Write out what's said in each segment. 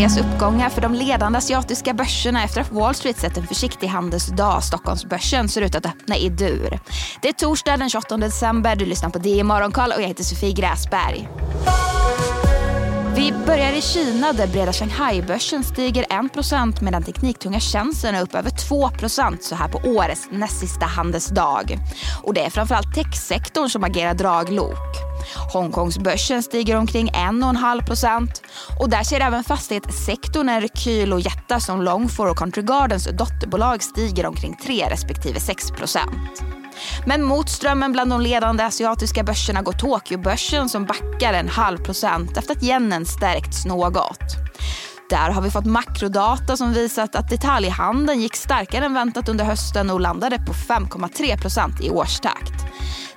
ses uppgångar för de ledande asiatiska börserna efter att Wall Street sett en försiktig handelsdag. Stockholmsbörsen ser ut att öppna i dur. Det är torsdag den 28 december. Du lyssnar på DI Morgonkoll och jag heter Sofie Gräsberg. Vi börjar i Kina där breda Shanghai-börsen stiger 1% medan tekniktunga tjänsten är upp över 2% så här på årets näst sista handelsdag. Och det är framförallt techsektorn som agerar draglok. Hongkongsbörsen stiger omkring 1,5% och där ser även fastighetssektorn en rekyl och jättar som Longfor och Country Gardens dotterbolag stiger omkring 3 respektive 6% men mot strömmen bland de ledande asiatiska börserna går Tokyobörsen som backar en halv procent efter att yenen stärkts något. Där har vi fått makrodata som visat att detaljhandeln gick starkare än väntat under hösten och landade på 5,3 procent i årstakt.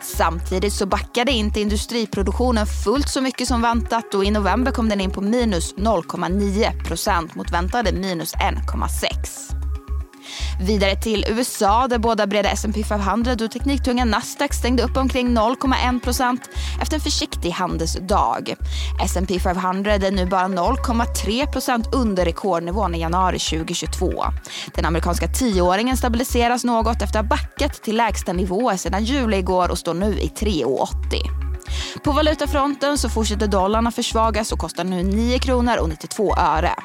Samtidigt så backade inte industriproduktionen fullt så mycket som väntat och i november kom den in på minus 0,9 procent mot väntade minus 1,6. Vidare till USA där båda breda S&P 500 och tekniktunga Nasdaq stängde upp omkring 0,1% efter en försiktig handelsdag. S&P 500 är nu bara 0,3% under rekordnivån i januari 2022. Den amerikanska tioåringen stabiliseras något efter att ha backat till lägsta nivåer sedan juli igår och står nu i 3,80. På valutafronten så fortsätter dollarn att försvagas och kostar nu 9 kronor och 92 öre.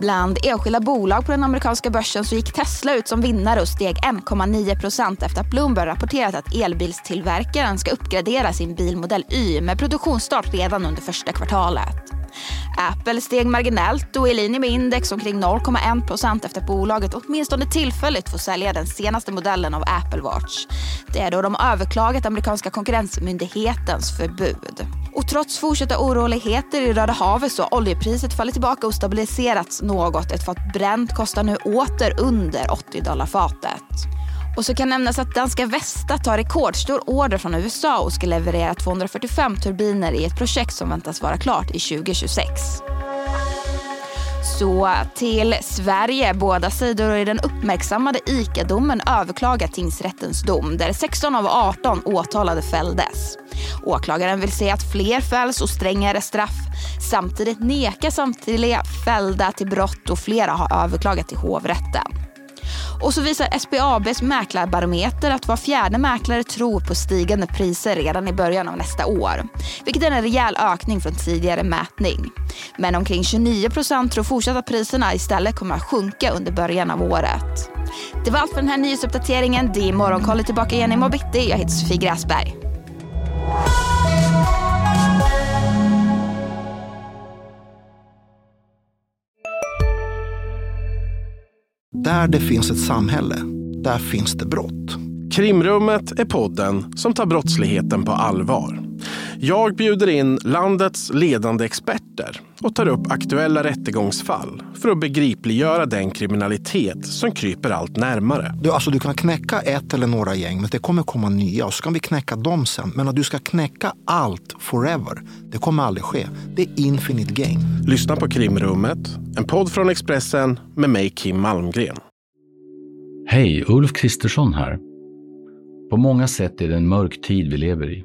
Bland enskilda bolag på den amerikanska börsen så gick Tesla ut som vinnare och steg 1,9% efter att Bloomberg rapporterat att elbilstillverkaren ska uppgradera sin bilmodell Y med produktionsstart redan under första kvartalet. Apple steg marginellt och i linje med index omkring 0,1% efter att bolaget åtminstone tillfälligt får sälja den senaste modellen av Apple Watch. Det är då de överklagat amerikanska konkurrensmyndighetens förbud. Och trots fortsatta oroligheter i Röda havet så har oljepriset fallit tillbaka och stabiliserats något. Ett fat bränt kostar nu åter under 80 dollar fatet. Och så kan nämnas att danska Vesta tar rekordstor order från USA och ska leverera 245 turbiner i ett projekt som väntas vara klart i 2026. Så till Sverige. Båda sidor i den uppmärksammade ICA-domen överklagar tingsrättens dom där 16 av 18 åtalade fälldes. Åklagaren vill se att fler fälls och strängare straff. Samtidigt nekar samtliga fällda till brott och flera har överklagat till hovrätten. Och så visar SBABs mäklarbarometer att var fjärde mäklare tror på stigande priser redan i början av nästa år. Vilket är en rejäl ökning från tidigare mätning. Men omkring 29 procent tror fortsatt att priserna istället kommer att sjunka under början av året. Det var allt för den här nyhetsuppdateringen. Det är Morgonkollet tillbaka igen i bitti. Jag heter Sofie Gräsberg. Där det finns ett samhälle, där finns det brott. Krimrummet är podden som tar brottsligheten på allvar. Jag bjuder in landets ledande experter och tar upp aktuella rättegångsfall för att begripliggöra den kriminalitet som kryper allt närmare. Du, alltså, du kan knäcka ett eller några gäng, men det kommer komma nya och så kan vi knäcka dem sen. Men att du ska knäcka allt forever, det kommer aldrig ske. Det är infinite game. Lyssna på Krimrummet, en podd från Expressen med mig Kim Malmgren. Hej, Ulf Kristersson här. På många sätt är det en mörk tid vi lever i.